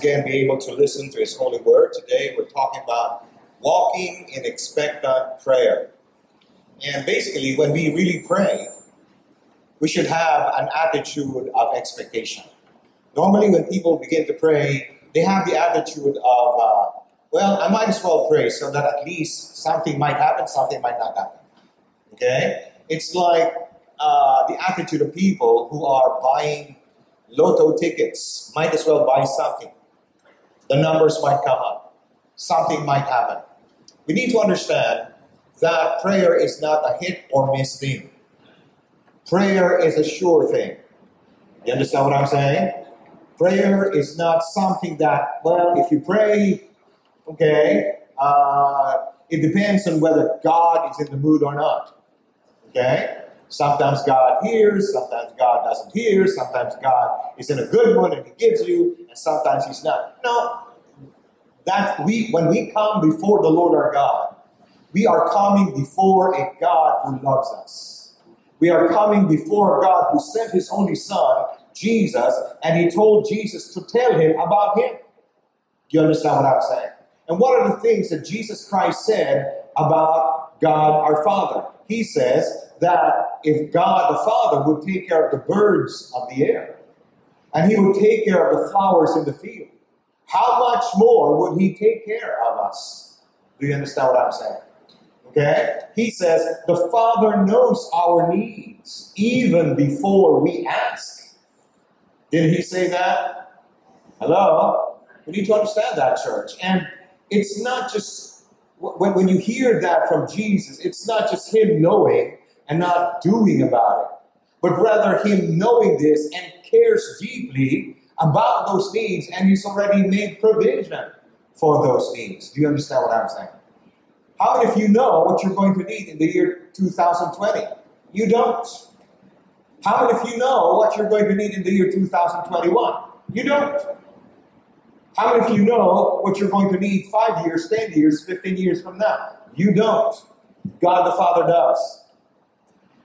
again be able to listen to His holy word. Today we're talking about walking in expectant prayer. And basically, when we really pray, we should have an attitude of expectation. Normally, when people begin to pray, they have the attitude of, uh, well, I might as well pray so that at least something might happen, something might not happen. Okay? It's like uh, the attitude of people who are buying lotto tickets. Might as well buy something. The numbers might come up. Something might happen. We need to understand that prayer is not a hit or miss thing. Prayer is a sure thing. You understand what I'm saying? Prayer is not something that, well, if you pray, okay, uh, it depends on whether God is in the mood or not. Okay? Sometimes God hears, sometimes God doesn't hear, sometimes God is in a good mood and He gives you, and sometimes He's not. No. That we when we come before the Lord our God, we are coming before a God who loves us. We are coming before a God who sent His only Son, Jesus, and He told Jesus to tell him about Him. Do you understand what I'm saying? And what are the things that Jesus Christ said about God our Father? He says that if God the Father would take care of the birds of the air, and He would take care of the flowers in the field, how much more would He take care of us? Do you understand what I'm saying? Okay? He says, the Father knows our needs even before we ask. Did He say that? Hello? We need to understand that, church. And it's not just, when, when you hear that from Jesus, it's not just Him knowing and not doing about it, but rather Him knowing this and cares deeply about those needs, and He's already made provision for those needs. Do you understand what I'm saying? How many of you know what you're going to need in the year 2020? You don't. How many of you know what you're going to need in the year 2021? You don't. How many of you know what you're going to need five years, 10 years, 15 years from now? You don't. God the Father does.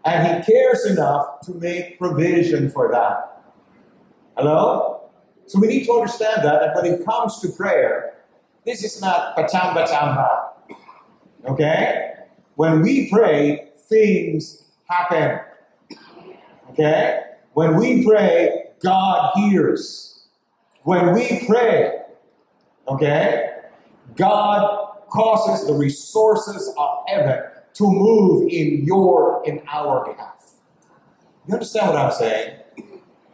And He cares enough to make provision for that. Hello? So we need to understand that, that when it comes to prayer, this is not pachamba chamba. Okay? When we pray, things happen. Okay? When we pray, God hears. When we pray, okay, God causes the resources of heaven to move in your, in our behalf. You understand what I'm saying?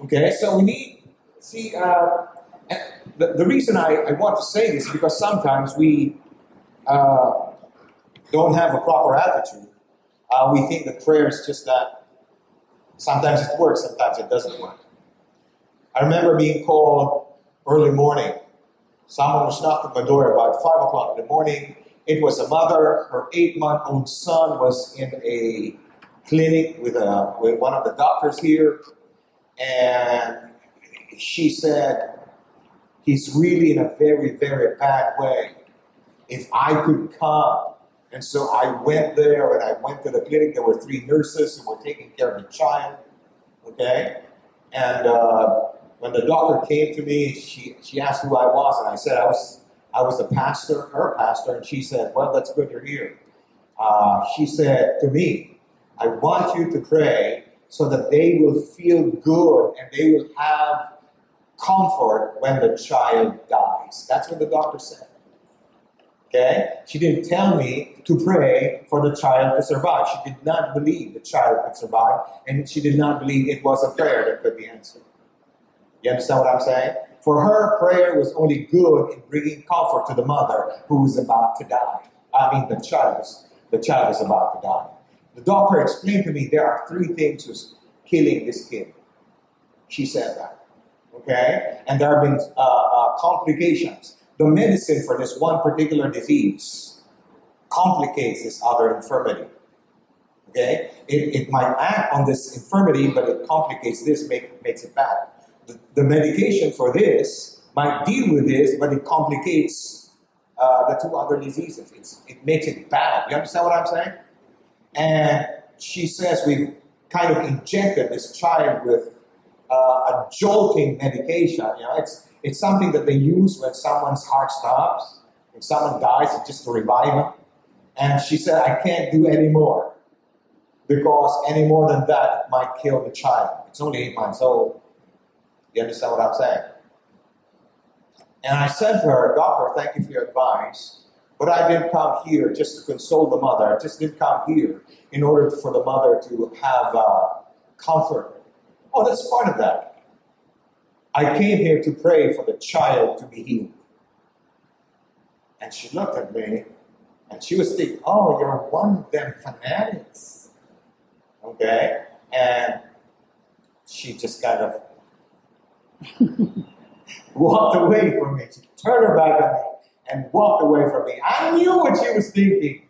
Okay, so we need, see, uh, the, the reason I, I want to say this is because sometimes we uh, don't have a proper attitude. Uh, we think that prayer is just that sometimes it works, sometimes it doesn't work. I remember being called early morning. Someone was knocking my door about 5 o'clock in the morning it was a mother, her eight month old son was in a clinic with, a, with one of the doctors here, and she said, He's really in a very, very bad way. If I could come. And so I went there and I went to the clinic. There were three nurses who were taking care of the child. Okay? And uh, when the doctor came to me, she, she asked who I was, and I said I was I was a pastor, her pastor, and she said, Well, that's good you're here. Uh, she said to me, I want you to pray so that they will feel good and they will have comfort when the child dies. That's what the doctor said. Okay? She didn't tell me to pray for the child to survive. She did not believe the child could survive, and she did not believe it was a prayer that could be answered. You understand what I'm saying? For her, prayer was only good in bringing comfort to the mother who was about to die. I mean, the child is, the child is about to die. The doctor explained to me there are three things was killing this kid. She said that. Okay? And there have been uh, uh, complications. The medicine for this one particular disease complicates this other infirmity. Okay? It, it might act on this infirmity, but it complicates this, make, makes it bad the, medication for this might deal with this, but it complicates uh, the two other diseases. It's, it makes it bad. You understand what I'm saying? And she says we've kind of injected this child with a jolting medication. You know, it's it's something that they use when someone's heart stops, when someone dies, it's just to revive them. And she said, I can't do any more because any more than that might kill the child. It's only eight months old. You understand what I'm saying? And I said to her, Doctor, thank you for your advice, but I didn't come here just to console the mother. I just didn't come here in order for the mother to have uh, comfort. Oh, that's part of that. I came here to pray for the child to be healed. And she looked at me and she was thinking, oh, you're one of them fanatics. Okay? And she just kind of walked away from me. She turned her back on me and walked away from me. I knew what she was thinking.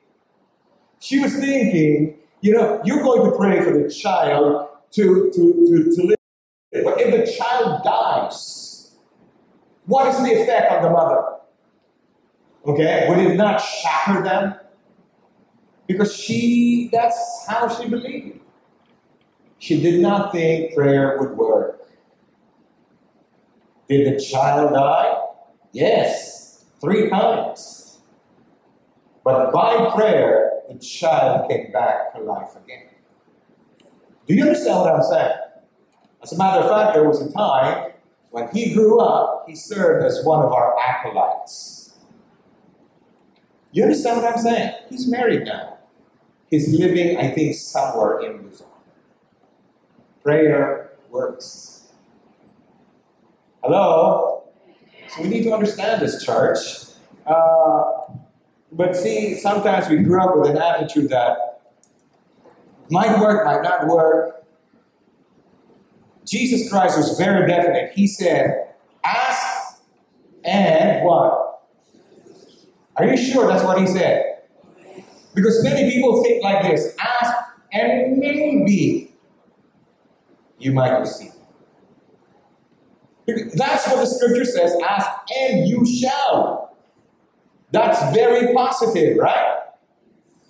She was thinking, you know, you're going to pray for the child to, to, to, to live. But if the child dies, what is the effect on the mother? Okay, would it not shatter them? Because she, that's how she believed. She did not think prayer would work. Did the child die? Yes, three times. But by prayer, the child came back to life again. Do you understand what I'm saying? As a matter of fact, there was a time when he grew up, he served as one of our acolytes. You understand what I'm saying? He's married now. He's living, I think, somewhere in Luzon. Prayer works. Hello? So we need to understand this, church. Uh, but see, sometimes we grew up with an attitude that might work, might not work. Jesus Christ was very definite. He said, Ask and what? Are you sure that's what he said? Because many people think like this ask and maybe you might receive. That's what the scripture says ask and you shall. That's very positive, right?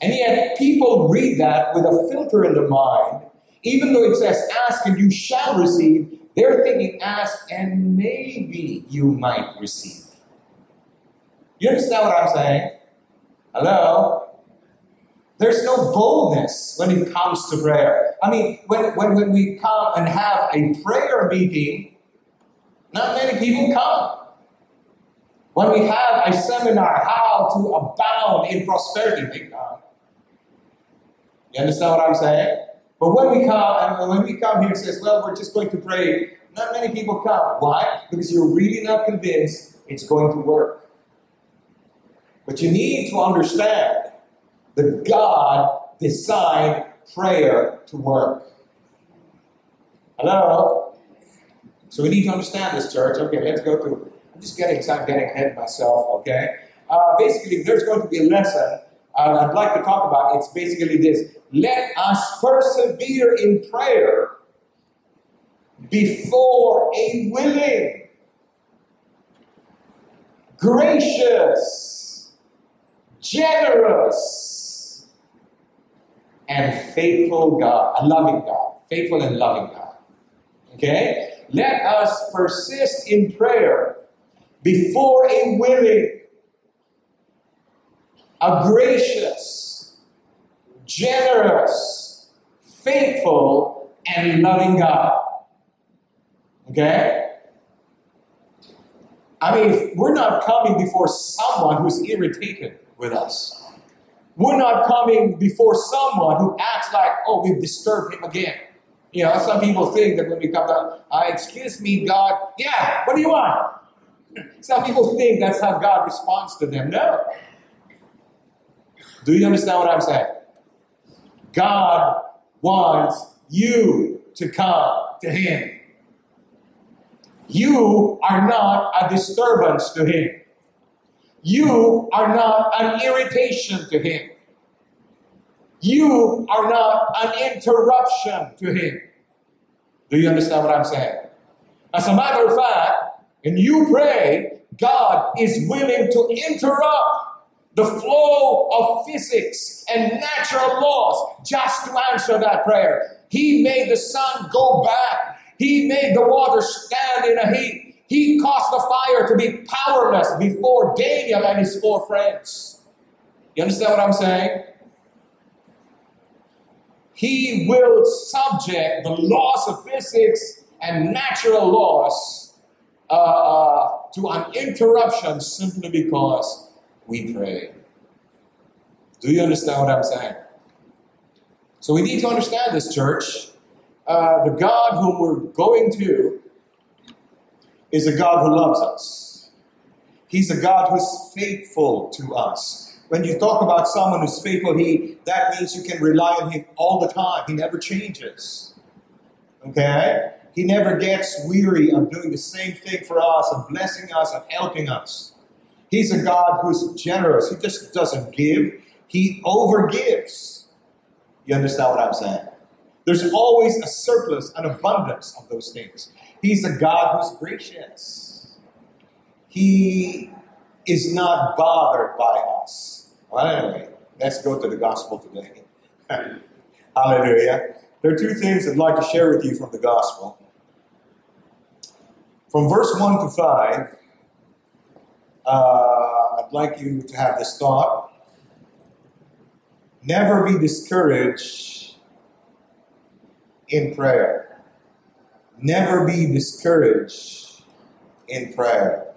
And yet people read that with a filter in their mind. Even though it says ask and you shall receive, they're thinking ask and maybe you might receive. You understand what I'm saying? Hello? There's no boldness when it comes to prayer. I mean, when, when, when we come and have a prayer meeting, not many people come. When we have a seminar, how to abound in prosperity, they come. You understand what I'm saying? But when we come, and when we come here and says, well, we're just going to pray, not many people come. Why? Because you're really not convinced it's going to work. But you need to understand that God designed prayer to work. Hello? So we need to understand this, church. Okay, let's go through. I'm just getting, I'm getting ahead of myself, okay? Uh, basically, there's going to be a lesson uh, I'd like to talk about, it's basically this. Let us persevere in prayer before a willing, gracious, generous, and faithful God, a loving God, faithful and loving God. Okay? Let us persist in prayer before a willing, a gracious, generous, faithful, and loving God. Okay? I mean, we're not coming before someone who's irritated with us. We're not coming before someone who acts like, oh, we've disturbed him again. You know, some people think that when we come to, uh, excuse me, God, yeah, what do you want? Some people think that's how God responds to them. No. Do you understand what I'm saying? God wants you to come to Him. You are not a disturbance to Him. You are not an irritation to Him. You are not an interruption to Him. Do you understand what I'm saying? As a matter of fact, when you pray, God is willing to interrupt the flow of physics and natural laws just to answer that prayer. He made the sun go back He made the water stand in a heat. He caused the fire to be powerless before Daniel and his four friends. You understand what I'm saying? He will subject the laws of physics and natural laws uh, uh, to an interruption simply because we pray. Do you understand what I'm saying? So we need to understand this, church. Uh, the God whom we're going to is a God who loves us. He's a God who's faithful to us. When you talk about someone who's faithful, he that means you can rely on him all the time. He never changes. Okay? He never gets weary of doing the same thing for us of blessing us of helping us. He's a God who's generous. He just doesn't give, he overgives. You understand what I'm saying? There's always a surplus, an abundance of those things. He's a God who's gracious. He is not bothered by us. Well, anyway, let's go to the gospel today. Hallelujah. There are two things I'd like to share with you from the gospel. From verse 1 to 5, uh, I'd like you to have this thought. Never be discouraged in prayer. Never be discouraged in prayer.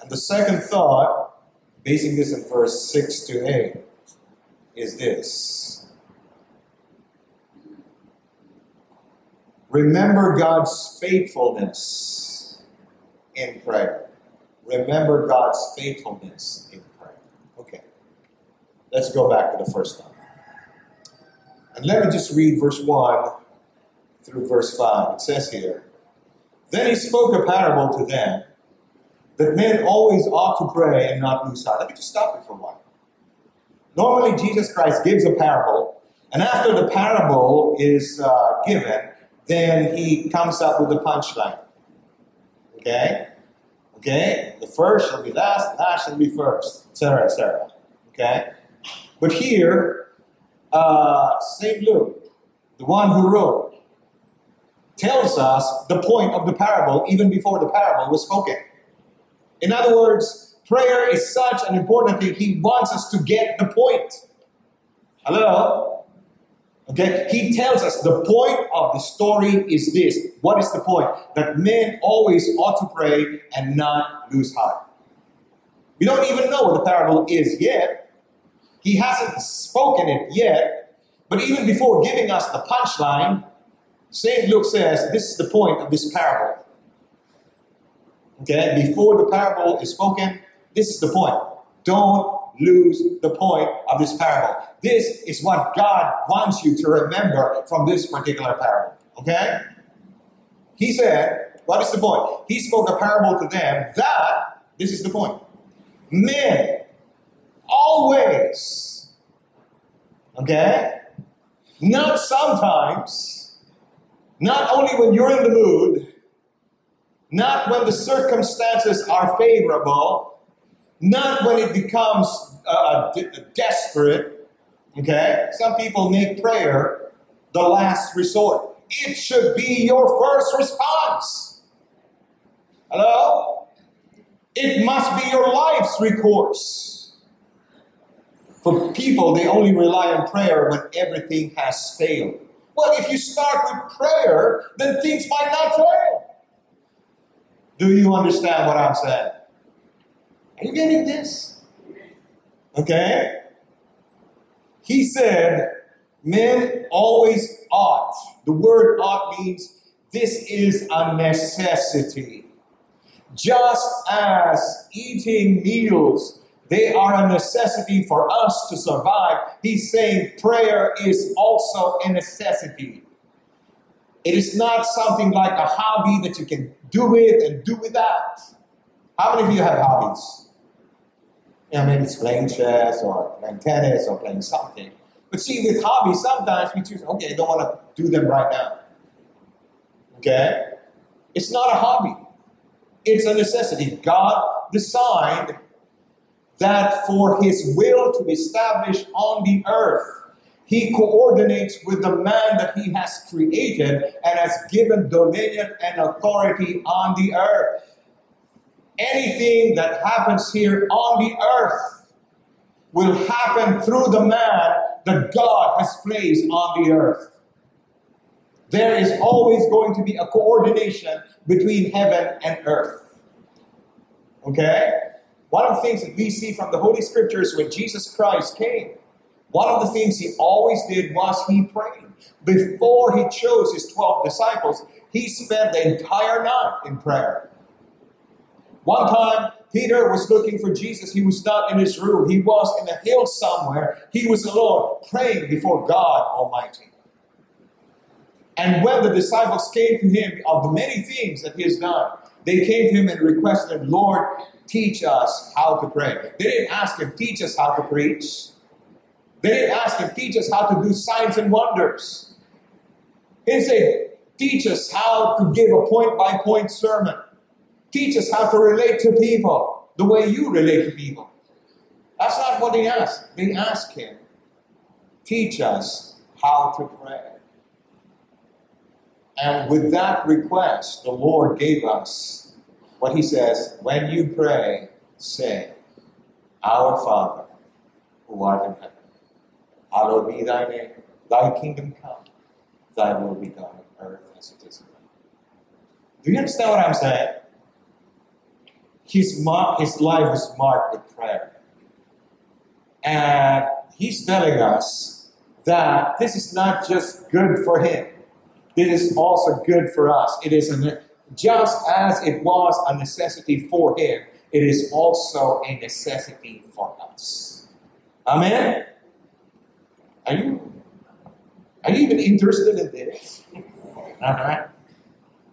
And the second thought, basing this in verse 6 to 8, is this Remember God's faithfulness in prayer. Remember God's faithfulness in prayer. Okay. Let's go back to the first one. And let me just read verse 1 through verse 5. It says here Then he spoke a parable to them that men always ought to pray and not lose heart. Let me just stop it for a while. Normally, Jesus Christ gives a parable, and after the parable is uh, given, then he comes up with the punchline. Okay? Okay? The first shall be last, the last shall be first, etc., etc. Okay? But here, uh, St. Luke, the one who wrote, tells us the point of the parable even before the parable was spoken. In other words, prayer is such an important thing, he wants us to get the point. Hello? Okay, he tells us the point of the story is this. What is the point? That men always ought to pray and not lose heart. We don't even know what the parable is yet. He hasn't spoken it yet. But even before giving us the punchline, St. Luke says this is the point of this parable. Okay, before the parable is spoken, this is the point. Don't lose the point of this parable. This is what God wants you to remember from this particular parable. Okay? He said, What is the point? He spoke a parable to them that, this is the point, men always, okay? Not sometimes, not only when you're in the mood, not when the circumstances are favorable, not when it becomes uh, desperate. Okay? Some people make prayer the last resort. It should be your first response. Hello? It must be your life's recourse. For people, they only rely on prayer when everything has failed. Well, if you start with prayer, then things might not fail. Do you understand what I'm saying? Are you getting this? Okay? He said, men always ought. The word ought means this is a necessity. Just as eating meals, they are a necessity for us to survive. He's saying prayer is also a necessity. It is not something like a hobby that you can do with and do without. How many of you have hobbies? Yeah, maybe it's playing chess or playing tennis or playing something. But see, with hobbies, sometimes we choose, okay, I don't want to do them right now. Okay? It's not a hobby, it's a necessity. God designed that for His will to be established on the earth, He coordinates with the man that he has created and has given dominion and authority on the earth. Anything that happens here on the earth will happen through the man that God has placed on the earth. There is always going to be a coordination between heaven and earth. Okay? One of the things that we see from the Holy Scriptures when Jesus Christ came, one of the things he always did was he prayed. Before he chose his 12 disciples, he spent the entire night in prayer. One time, Peter was looking for Jesus. He was not in his room, he was in a hill somewhere. He was alone, praying before God Almighty. And when the disciples came to him of the many things that he has done, they came to him and requested, Lord, teach us how to pray. They didn't ask him, teach us how to preach. They didn't ask him, teach us how to do signs and wonders. He didn't say, teach us how to give a point by point sermon. Teach us how to relate to people the way you relate to people. That's not what they asked. They asked him, teach us how to pray. And with that request, the Lord gave us what he says when you pray, say, Our Father, who art in heaven Hallowed be thy name. Thy kingdom come. Thy will be done on earth as it is in heaven. Do you understand what I'm saying? His, his life was marked with prayer. And he's telling us that this is not just good for him, it is also good for us. It is an, just as it was a necessity for him, it is also a necessity for us. Amen? Are you are you even interested in this? Uh-huh.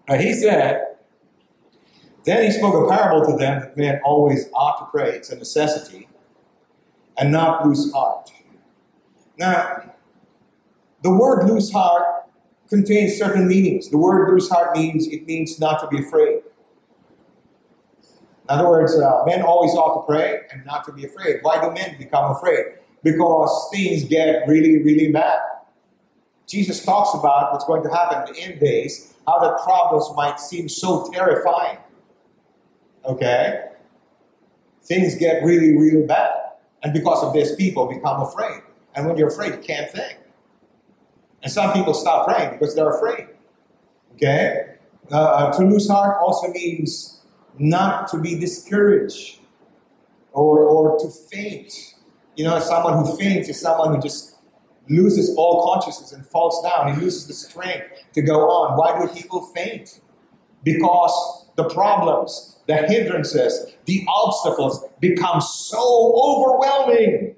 Uh, he said, then he spoke a parable to them that men always ought to pray. It's a necessity. And not lose heart. Now, the word lose heart contains certain meanings. The word lose heart means it means not to be afraid. In other words, uh, men always ought to pray and not to be afraid. Why do men become afraid? because things get really, really bad. Jesus talks about what's going to happen in the end days, how the problems might seem so terrifying. Okay? Things get really, really bad. And because of this, people become afraid. And when you're afraid, you can't think. And some people stop praying because they're afraid. Okay? Uh, to lose heart also means not to be discouraged or, or to faint you know, someone who faints is someone who just loses all consciousness and falls down. He loses the strength to go on. Why do people faint? Because the problems, the hindrances, the obstacles become so overwhelming.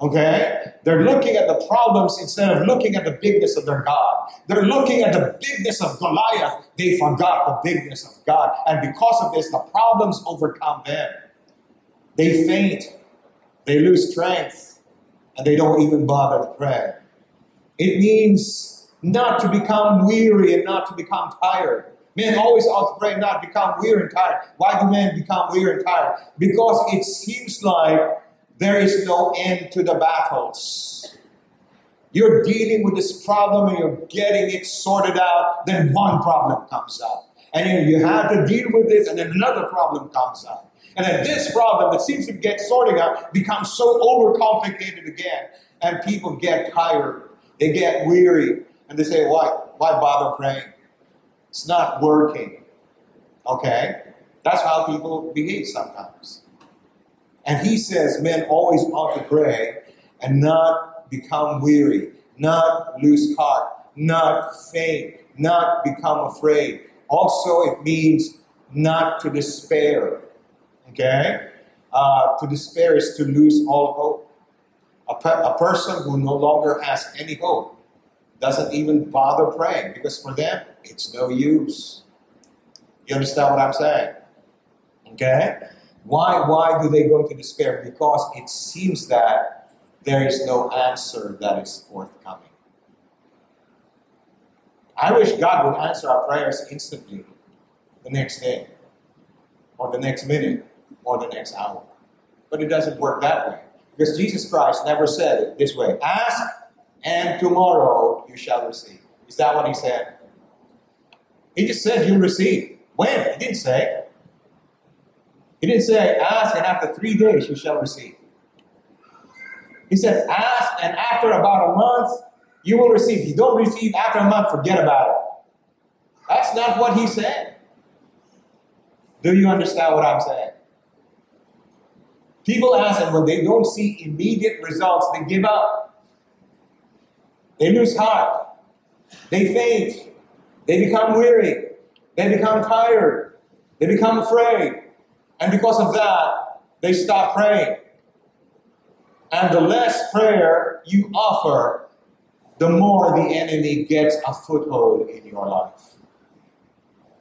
Okay? They're looking at the problems instead of looking at the bigness of their God. They're looking at the bigness of Goliath. They forgot the bigness of God. And because of this, the problems overcome them. They faint. They lose strength and they don't even bother to pray. It means not to become weary and not to become tired. Men always ought to pray, not become weary and tired. Why do men become weary and tired? Because it seems like there is no end to the battles. You're dealing with this problem and you're getting it sorted out, then one problem comes up. And you have to deal with this, and then another problem comes up. And then this problem that seems to get sorted out becomes so overcomplicated again. And people get tired. They get weary. And they say, why, why bother praying? It's not working. Okay? That's how people behave sometimes. And he says men always ought to pray and not become weary, not lose heart, not faint, not become afraid. Also, it means not to despair. Okay? Uh, to despair is to lose all hope. A, pe- a person who no longer has any hope doesn't even bother praying because for them it's no use. You understand what I'm saying? Okay? Why, why do they go to despair? Because it seems that there is no answer that is forthcoming. I wish God would answer our prayers instantly the next day, or the next minute, or the next hour. But it doesn't work that way. Because Jesus Christ never said it this way ask, and tomorrow you shall receive. Is that what he said? He just said you'll receive. When? He didn't say. He didn't say, ask, and after three days you shall receive. He said, ask, and after about a month you will receive. If you don't receive after a month, forget about it. That's not what he said. Do you understand what I'm saying? People ask, and when they don't see immediate results, they give up. They lose heart. They faint. They become weary. They become tired. They become afraid. And because of that, they stop praying. And the less prayer you offer, the more the enemy gets a foothold in your life.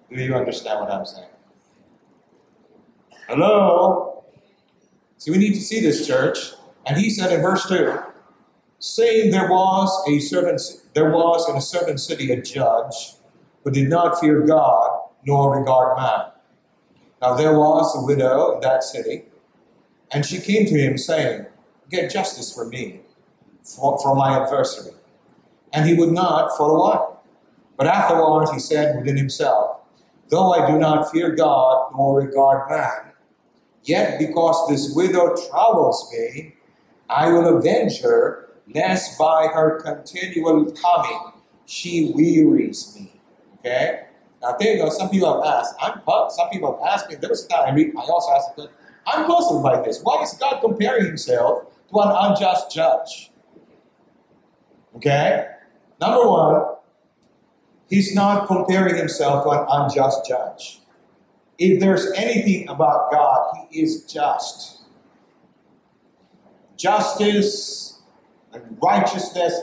Do you understand what I'm saying? Hello? See, we need to see this church. And he said in verse 2 saying there was a certain there was in a certain city a judge who did not fear God nor regard man. Now there was a widow in that city, and she came to him saying, Get justice for me, for, for my adversary. And he would not for a while. But afterwards he said within himself, Though I do not fear God nor regard man, yet because this widow troubles me, I will avenge her, lest by her continual coming she wearies me. Okay? Now there you go. Some people have asked. I'm some people have asked me. There was a time I read. I also asked the I'm puzzled by this. Why is God comparing Himself to an unjust judge? Okay. Number one, He's not comparing Himself to an unjust judge. If there's anything about God, He is just. Justice and righteousness,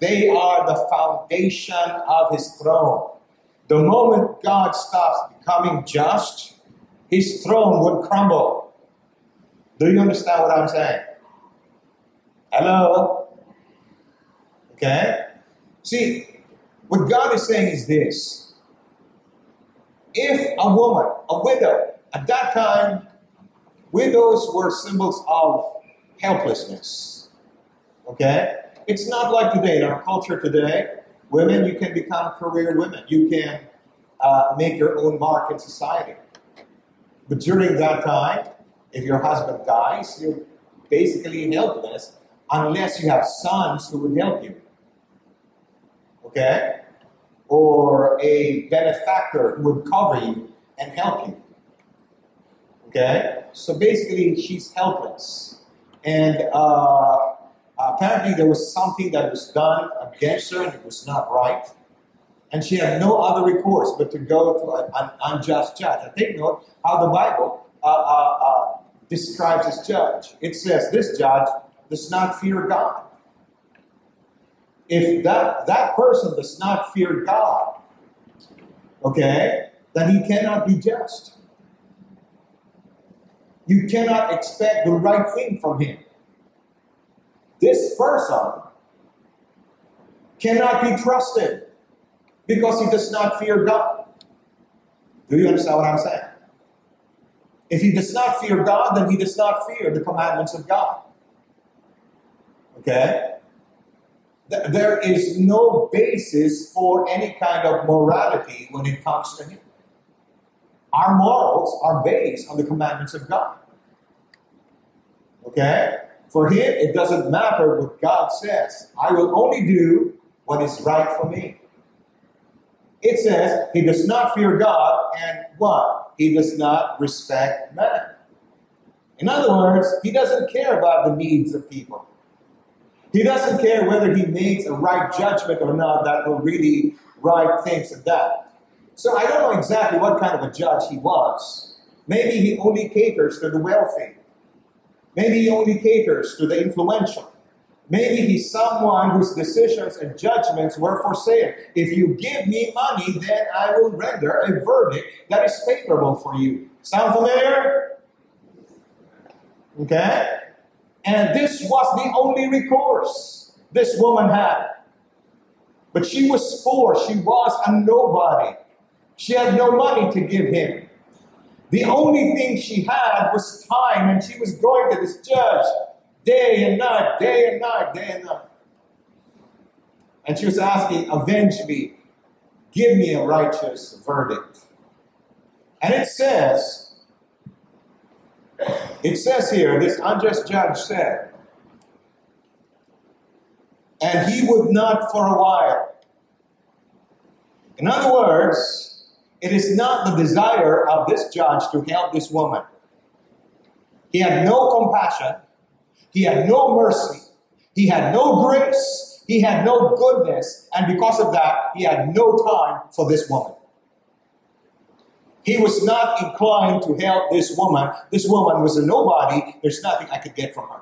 they are the foundation of His throne. The moment God stops becoming just, his throne would crumble. Do you understand what I'm saying? Hello? Okay? See, what God is saying is this. If a woman, a widow, at that time, widows were symbols of helplessness. Okay? It's not like today, in our culture today, Women, you can become career women. You can uh, make your own mark in society. But during that time, if your husband dies, you're basically helpless unless you have sons who would help you. Okay? Or a benefactor who would cover you and help you. Okay? So basically, she's helpless. And uh, apparently there was something that was done against her and it was not right. And she had no other recourse but to go to an, unjust judge. And take note how the Bible uh, uh, uh, describes this judge. It says, This judge does not fear God. If that, that person does not fear God, okay, then he cannot be just. You cannot expect the right thing from him. This person cannot be trusted because he does not fear God. Do you understand what I'm saying? If he does not fear God, then he does not fear the commandments of God. Okay? There is no basis for any kind of morality when it comes to him. Our morals are based on the commandments of God. Okay? For him, it doesn't matter what God says. I will only do what is right for me. It says he does not fear God and what? He does not respect man. In other words, he doesn't care about the needs of people. He doesn't care whether he makes a right judgment or not that will really right things and that. So I don't know exactly what kind of a judge he was. Maybe he only caters to the wealthy. Maybe he only caters to the influential. Maybe he's someone whose decisions and judgments were for sale. If you give me money, then I will render a verdict that is favorable for you. Sound familiar? Okay? And this was the only recourse this woman had. But she was poor. She was a nobody. She had no money to give him. The only thing she had was time, and she was going to this judge day and night, day and night, day and night. And she was asking, Avenge me, give me a righteous verdict. And it says, it says here, this unjust judge said, and he would not for a while. In other words, it is not the desire of this judge to help this woman. He had no compassion, he had no mercy, he had no grace, he had no goodness, and because of that, he had no time for this woman. He was not inclined to help this woman. This woman was a nobody. There's nothing I could get from her.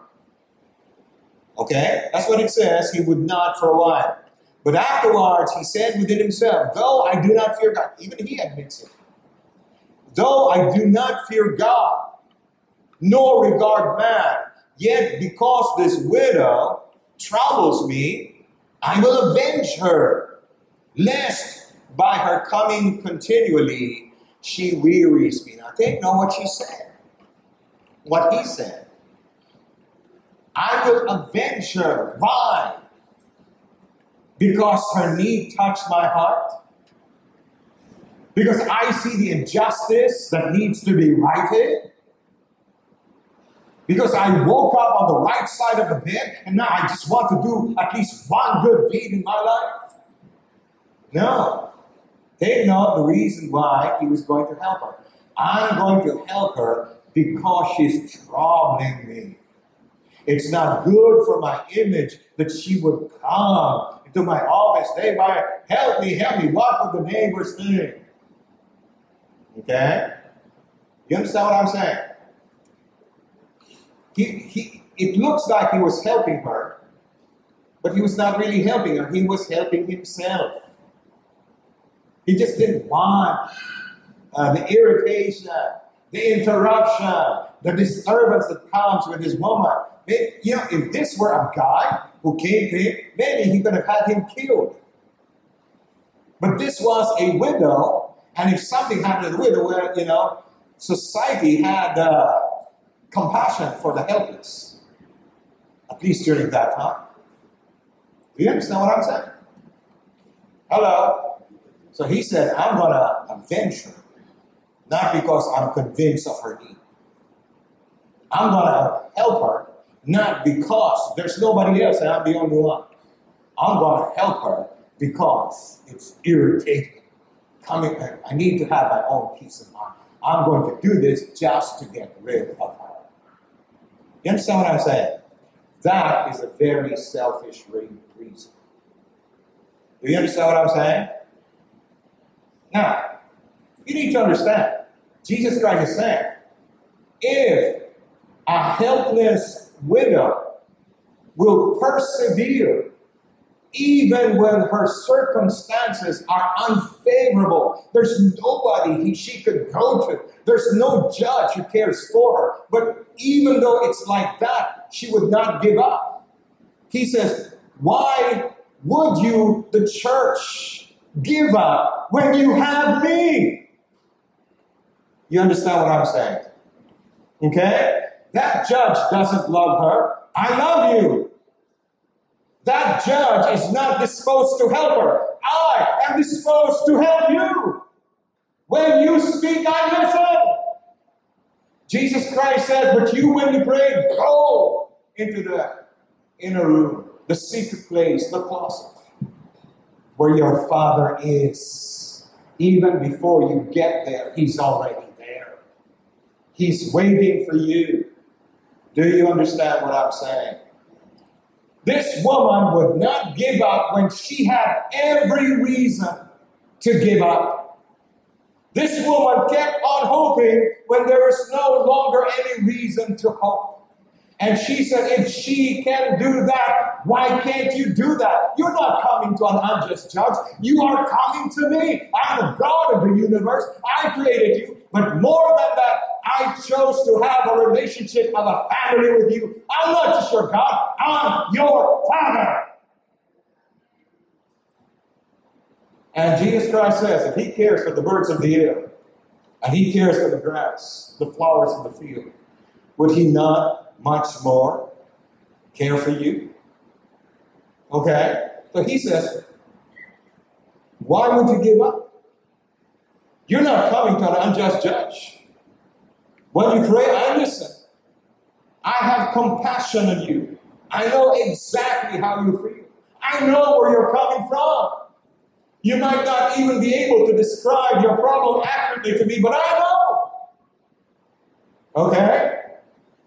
Okay? That's what it says. He would not for a while. But afterwards, he said within himself, Though I do not fear God, even he admits it. Though I do not fear God, nor regard man, yet because this widow troubles me, I will avenge her, lest by her coming continually she wearies me. Now take note what she said. What he said. I will avenge her. Why? Because her need touched my heart. Because I see the injustice that needs to be righted. Because I woke up on the right side of the bed and now I just want to do at least one good deed in my life. No. They know the reason why he was going to help her. I'm going to help her because she's troubling me. It's not good for my image that she would come into my office. They might help me, help me. What would the neighbors think? Okay? You understand what I'm saying? He, he, it looks like he was helping her, but he was not really helping her. He was helping himself. He just didn't want uh, the irritation, the interruption, the disturbance that comes with this woman. Maybe, you know, if this were a guy who came to him, maybe he could have had him killed. But this was a widow, and if something happened to the widow, you know, society had uh, compassion for the helpless, at least during that time. Do you understand what I'm saying? Hello. So he said, I'm going to avenge her, not because I'm convinced of her need. I'm going to help her, not because there's nobody else and I'm the only one. I'm going to help her because it's irritating. Coming, I need to have my own peace of mind. I'm going to do this just to get rid of her. You understand what I'm saying? That is a very selfish reason. Do you understand what I'm saying? Now, you need to understand, Jesus Christ is saying, if a helpless widow will persevere even when her circumstances are unfavorable. There's nobody he, she could go to. There's no judge who cares for her. But even though it's like that, she would not give up. He says, Why would you, the church, give up when you have me. You understand what I'm saying? Okay? That judge doesn't love her. I love you. That judge is not disposed to help her. I am disposed to help you. When you speak, I listen. Jesus Christ said, But you, when you pray, go into the inner room, the secret place, the closet where your Father is. Even before you get there, He's already. He's waiting for you. Do you understand what I'm saying? This woman would not give up when she had every reason to give up. This woman kept on hoping when there was no longer any reason to hope. And she said, if she can do that, why can't you do that? You're not coming to an unjust judge. You are coming to me. I'm the God of the universe. I created you. But more than that, I chose to have a relationship of a family with you. I'm not just your God, I'm your Father. And Jesus Christ says, if He cares for the birds of the air, and He cares for the grass, the flowers in the field, would He not much more care for you. Okay? So he says, why would you give up? You're not coming to an unjust judge. When you pray, I listen. I have compassion on you. I know exactly how you feel. I know where you're coming from. You might not even be able to describe your problem accurately to me, but I know. Okay?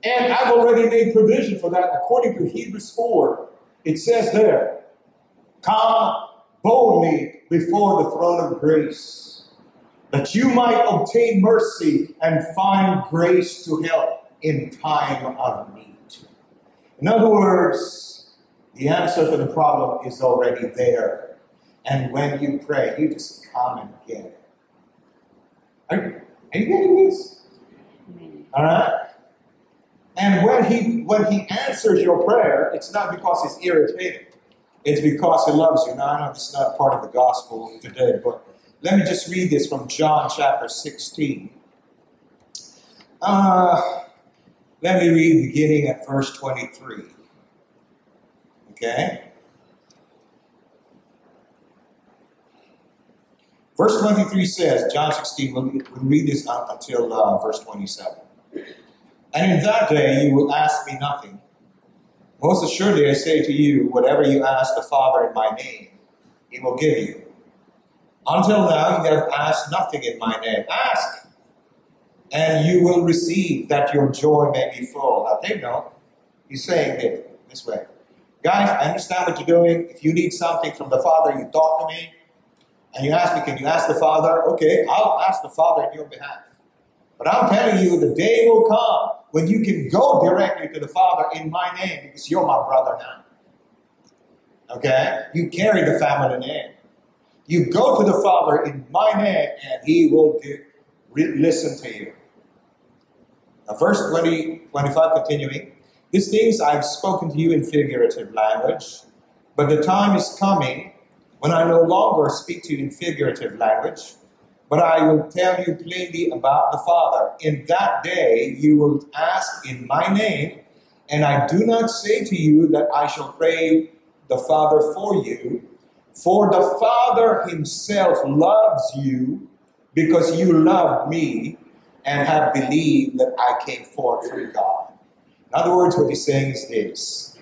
And I've already made provision for that according to Hebrews 4. It says there, Come boldly before the throne of grace, that you might obtain mercy and find grace to help in time of need. In other words, the answer to the problem is already there. And when you pray, you just come and get it. Are, are you getting this? All right? And when he when he answers your prayer, it's not because he's irritated. It's because he loves you. Now I know this is not part of the gospel today, but let me just read this from John chapter 16. Uh, let me read beginning at verse 23. Okay? Verse 23 says, John 16, we'll, read this until uh, verse 27. And in that day you will ask me nothing. Most assuredly I say to you, whatever you ask the Father in my name, he will give you. Until now you have asked nothing in my name. Ask, and you will receive, that your joy may be full. Now take note. He's saying it this way. Guys, I understand what you're doing. If you need something from the Father, you talk to me. And you ask me, can you ask the Father? Okay, I'll ask the Father on your behalf. But I'm telling you, the day will come when you can go directly to the Father in my name because you're my brother now. Okay? You carry the family name. You go to the Father in my name and he will do, listen to you. Now, verse 20, 25 continuing. These things I've spoken to you in figurative language, but the time is coming when I no longer speak to you in figurative language but I will tell you plainly about the Father. In that day you will ask in my name, and I do not say to you that I shall pray the Father for you, for the Father himself loves you because you love me and have believed that I came forth from God. In other words, what he's saying is this.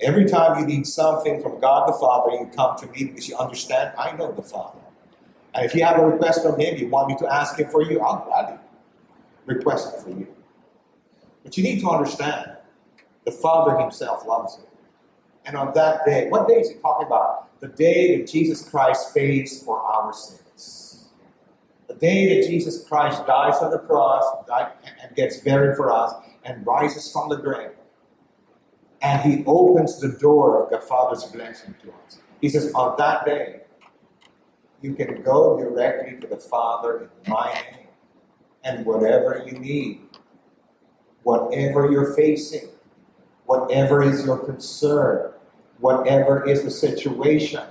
Every time you need something from God the Father, you come to me because you understand I know the Father. And if you have a request from him, you want me to ask him for you, I'll gladly request it for you. But you need to understand the Father himself loves you. And on that day, what day is he talking about? The day that Jesus Christ pays for our sins. The day that Jesus Christ dies on the cross and gets buried for us and rises from the grave. And he opens the door of the Father's blessing to us. He says, on that day, you can go directly to the Father in my name. And whatever you need, whatever you're facing, whatever is your concern, whatever is the situation,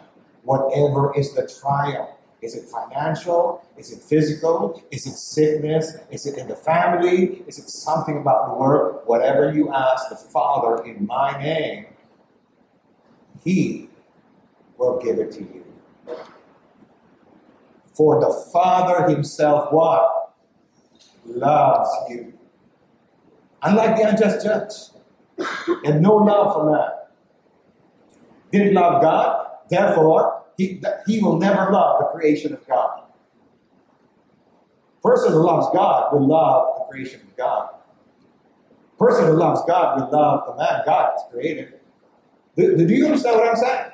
whatever is the trial. Is it financial? Is it physical? Is it sickness? Is it in the family? Is it something about the work? Whatever you ask the Father in my name, He will give it to you. For the Father himself what? Loves you. Unlike the unjust judge. And no love for man. Didn't love God, therefore, he, he will never love the creation of God. Person who loves God will love the creation of God. Person who loves God will love the man God has created. Do, do you understand what I'm saying?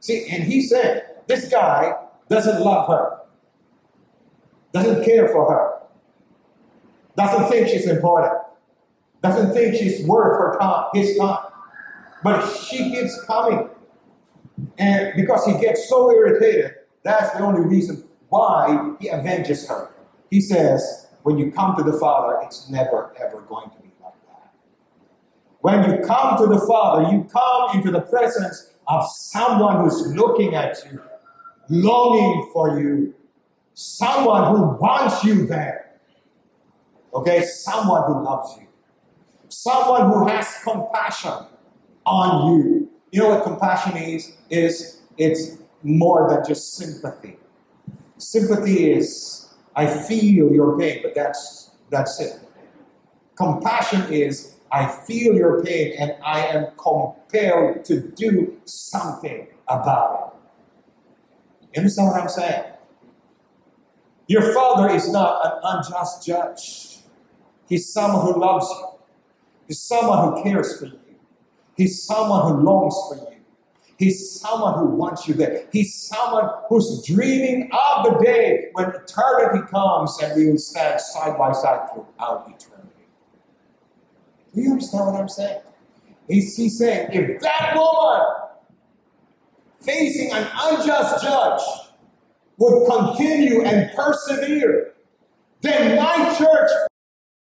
See, and he said, this guy doesn't love her, doesn't care for her, doesn't think she's important, doesn't think she's worth her time, his time. But she keeps coming. And because he gets so irritated, that's the only reason why he avenges her. He says, when you come to the Father, it's never, ever going to be like that. When you come to the Father, you come into the presence of someone who's looking at you longing for you, someone who wants you there. Okay, someone who loves you. Someone who has compassion on you. You know what compassion is? Is it's more than just sympathy. Sympathy is I feel your pain, but that's that's it. Compassion is I feel your pain and I am compelled to do something about it. You understand what I'm saying? Your father is not an unjust judge. He's someone who loves you. He's someone who cares for you. He's someone who longs for you. He's someone who wants you there. He's someone who's dreaming of the day when eternity comes and we will stand side by side throughout eternity. Do you understand what I'm saying? He's, he's saying, if that woman facing an unjust judge would continue and persevere, then my church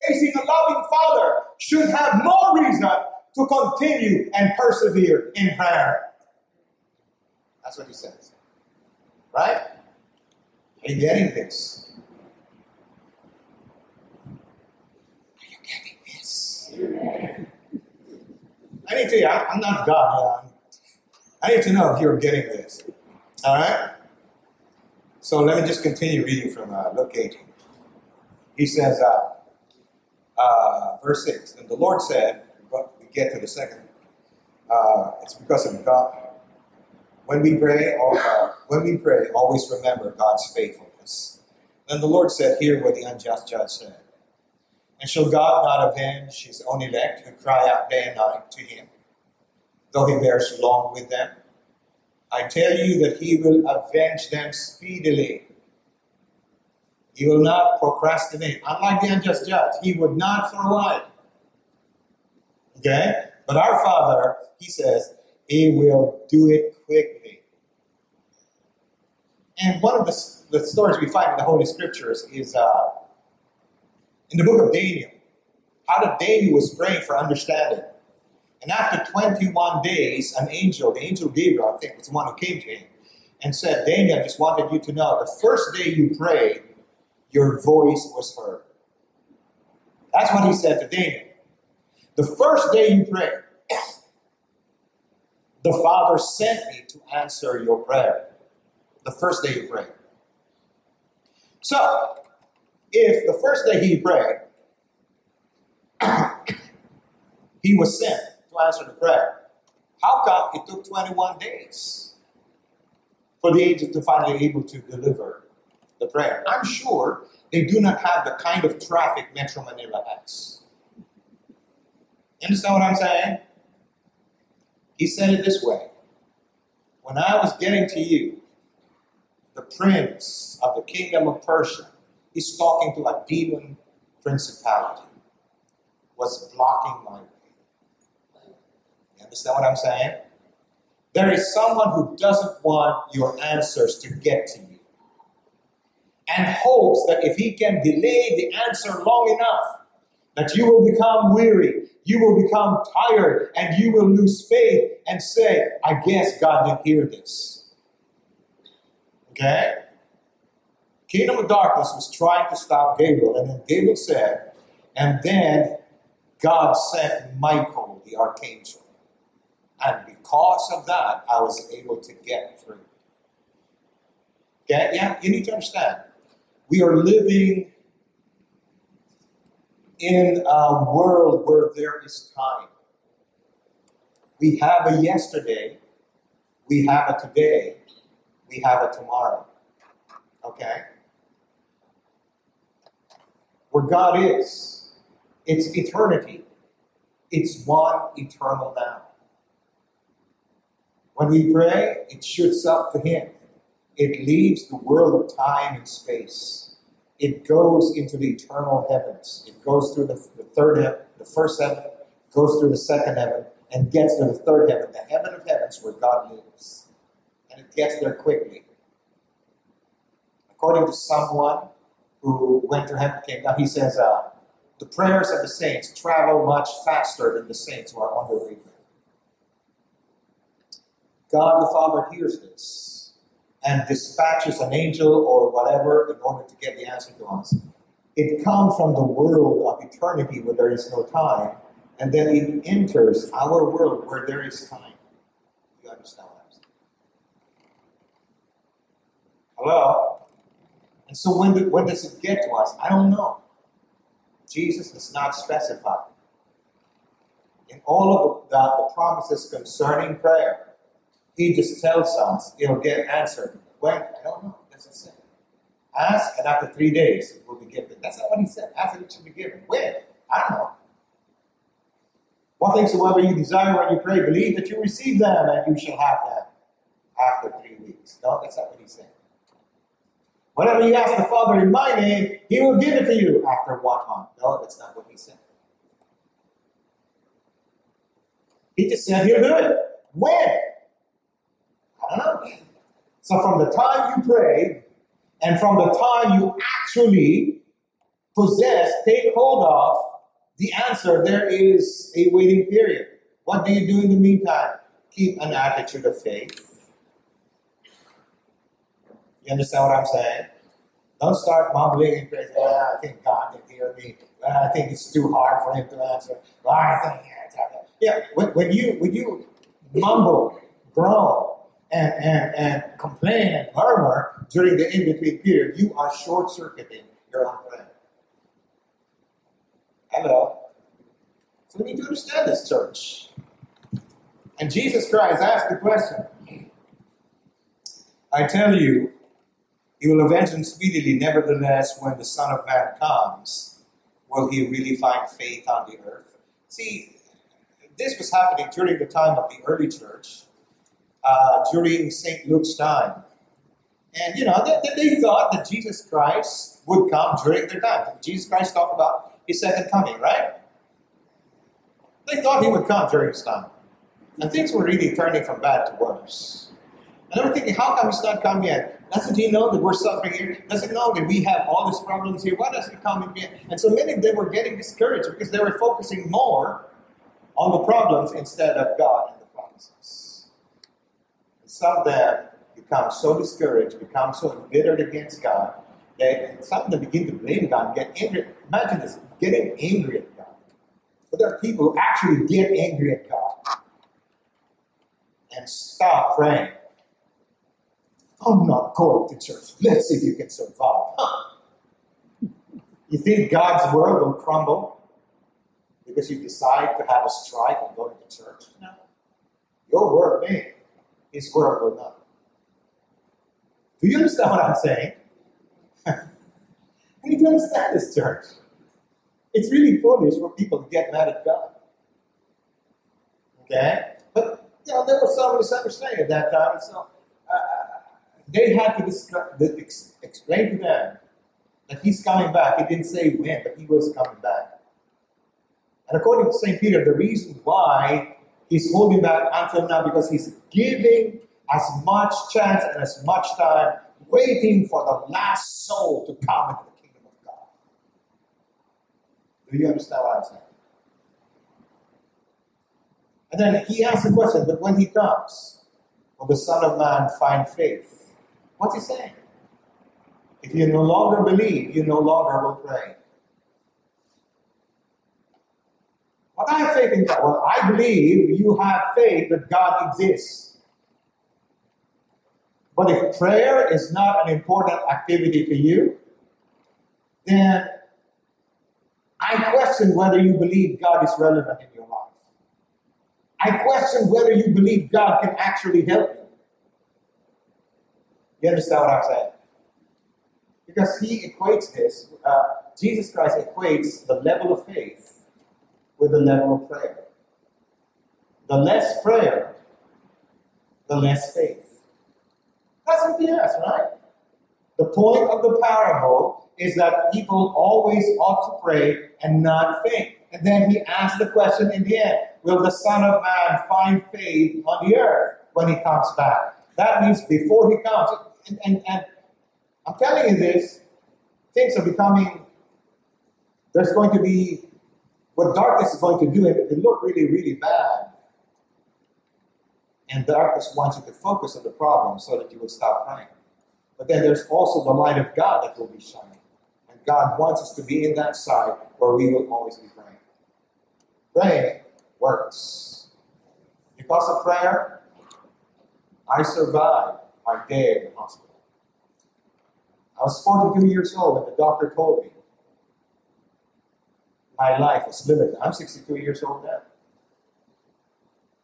facing a loving father should have more reason to continue and persevere in prayer. That's what he says. Right? Are you getting this? Are you getting this? I need to, tell you, I'm not God. I need to know if you're getting this. All right? So let me just continue reading from uh, Luke 18. He says, uh, uh, verse 6, and the Lord said, we get to the second, uh, it's because of God. When we pray, uh, when we pray, always remember God's faithfulness. Then the Lord said, Hear what the unjust judge said. And shall God not avenge his own elect who cry out day and night to him, though he bears long with them? I tell you that he will avenge them speedily. He will not procrastinate. Unlike the unjust judge, he would not for a while. Okay? But our Father, he says, he will do it quickly. And one of the, the stories we find in the Holy Scriptures is uh, in the book of Daniel. How that Daniel was praying for understanding. And after 21 days, an angel, the angel Gabriel, I think was the one who came to him, and said, Daniel, I just wanted you to know the first day you prayed, your voice was heard. That's what he said to Daniel. The first day you prayed, the Father sent me to answer your prayer. The first day you prayed. So, if the first day he prayed, he was sent answer the prayer, how come it took 21 days for the angel to finally able to deliver the prayer? I'm sure they do not have the kind of traffic Metro Manila has. You understand what I'm saying? He said it this way When I was getting to you, the prince of the kingdom of Persia, he's talking to a demon principality, was blocking my way. Understand what I'm saying? There is someone who doesn't want your answers to get to you and hopes that if he can delay the answer long enough, that you will become weary, you will become tired, and you will lose faith and say, I guess God didn't hear this. Okay? Kingdom of darkness was trying to stop Gabriel, and then Gabriel said, and then God sent Michael, the archangel. And because of that, I was able to get through. Okay? Yeah, you need to understand. We are living in a world where there is time. We have a yesterday, we have a today, we have a tomorrow. Okay? Where God is, it's eternity. It's one eternal now. When we pray, it shoots up to Him. It leaves the world of time and space it goes into the eternal heavens. It goes through the, the third heaven, the first heaven, goes through the second heaven, and gets to the third heaven, the heaven of heavens where God lives. And it gets there quickly. According to someone who went to heaven, came down, he says, uh, the prayers of the saints travel much faster than the saints who are on their way. God the Father hears this and dispatches an angel or whatever in order to get the answer to us. It comes from the world of eternity where there is no time and then it enters our world where there is time. You understand what I'm saying? Hello? And so when, the, when does it get to us? I don't know. Jesus does not specify. In all of the, the, the promises concerning prayer, he just tells us it'll get answered. When? I don't know. Doesn't say. Ask, and after three days it will be given. That's not what he said. Ask, and it should be given. When? I don't know. What things soever you desire when you pray, believe that you receive them, and you shall have them after three weeks. No, that's not what he said. Whatever you ask the Father in my name, he will give it to you after one month. No, that's not what he said. He just said he'll do it. When? I don't know. So from the time you pray and from the time you actually possess, take hold of the answer, there is a waiting period. What do you do in the meantime? Keep an attitude of faith you understand what I'm saying? Don't start mumbling and praising, well, I think God can hear me. Well, I think it's too hard for him to answer. Well, I think, yeah, yeah. When, when you when you mumble, groan, and, and, and complain and murmur during the in-between period, you are short-circuiting your own prayer. Hello. So we need to understand this, church. And Jesus Christ asked the question. I tell you, he will avenge them speedily. Nevertheless, when the Son of Man comes, will he really find faith on the earth? See, this was happening during the time of the early church, uh, during St. Luke's time. And, you know, they, they, thought that Jesus Christ would come during their time. Jesus Christ talked about his second coming, right? They thought he would come during his time. And things were really turning from bad to worse. And they were thinking, how come he's not come yet? Doesn't he know that we're suffering here? Doesn't he know that we have all these problems here? Why doesn't he come here? And so many of them were getting discouraged because they were focusing more on the problems instead of God and the promises. Some of them become so discouraged, become so embittered against God, that some of them begin to blame God and get angry. Imagine this getting angry at God. But there are people who actually get angry at God and stop praying I'm not going to church. Let's see if you can survive. Huh. You think God's world will crumble because you decide to have a strike and go to church? No. Your word may, word will not. Do you understand what I'm saying? I need to understand this, church. It's really foolish for people to get mad at God. Okay? But, you know, there was some misunderstanding at that time, so uh, they had to describe, explain to them that he's coming back. He didn't say when, but he was coming back. And according to St. Peter, the reason why he's holding back until now because he's giving as much chance and as much time waiting for the last soul to come into the kingdom of God. Do you understand what I'm saying? And then he asks the question, but when he comes, will the Son of Man find faith? What's he saying? If you no longer believe, you no longer will pray. What I have faith in God. Well, I believe you have faith that God exists. But if prayer is not an important activity to you, then I question whether you believe God is relevant in your life. I question whether you believe God can actually help you. You understand what I'm saying? Because he equates this, uh, Jesus Christ equates the level of faith with the level of prayer. The less prayer, the less faith. That's what he has, right? The point of the parable is that people always ought to pray and not faint. And then he asks the question in the end Will the Son of Man find faith on the earth when he comes back? That means before he comes. And, and, and I'm telling you this, things are becoming, there's going to be, what darkness is going to do, it will look really, really bad. And darkness wants you to focus on the problem so that you will stop praying. But then there's also the light of God that will be shining. And God wants us to be in that side where we will always be praying. Praying works. Because of prayer, I survived my day in the hospital. I was 42 years old and the doctor told me my life is limited. I'm 62 years old now.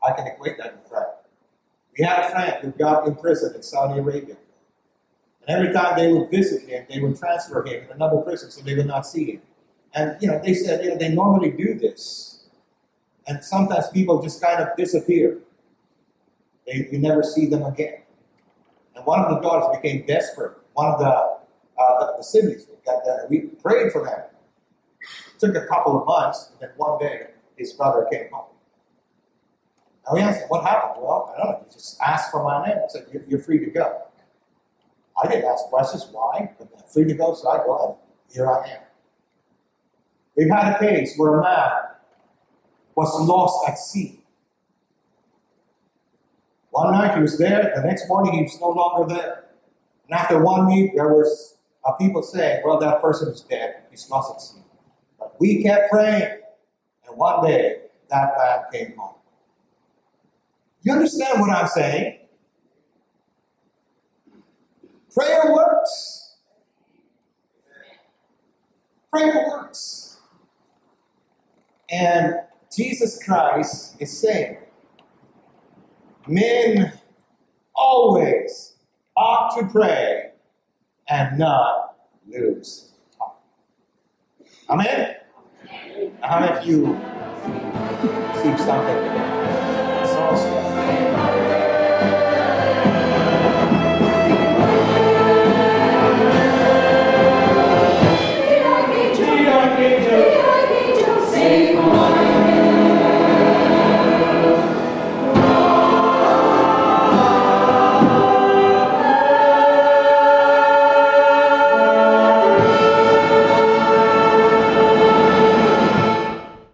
I can equate that with prayer. We had a friend who got imprisoned in Saudi Arabia. And every time they would visit him, they would transfer him in another prison so they would not see him. And you know, they said, you know, they normally do this. And sometimes people just kind of disappear. They, you never see them again. And one of the daughters became desperate. One of the, uh, the, the siblings got that. We prayed for them. Took a couple of months, and then one day his brother came home. And we asked what happened? Well, I don't know. He just asked for my name. I said, you're, you're free to go. I didn't ask questions why, but I'm free to go, so I go, and here I am. We've had a case where a man was lost at sea. One night he was there, the next morning he was no longer there. And after one week, there was uh, people saying, well, that person is dead. He's lost at sea. We kept praying, and one day that man came home. You understand what I'm saying? Prayer works. Prayer works. And Jesus Christ is saying, men always ought to pray and not lose. Amen? How many of you see something? It's awesome.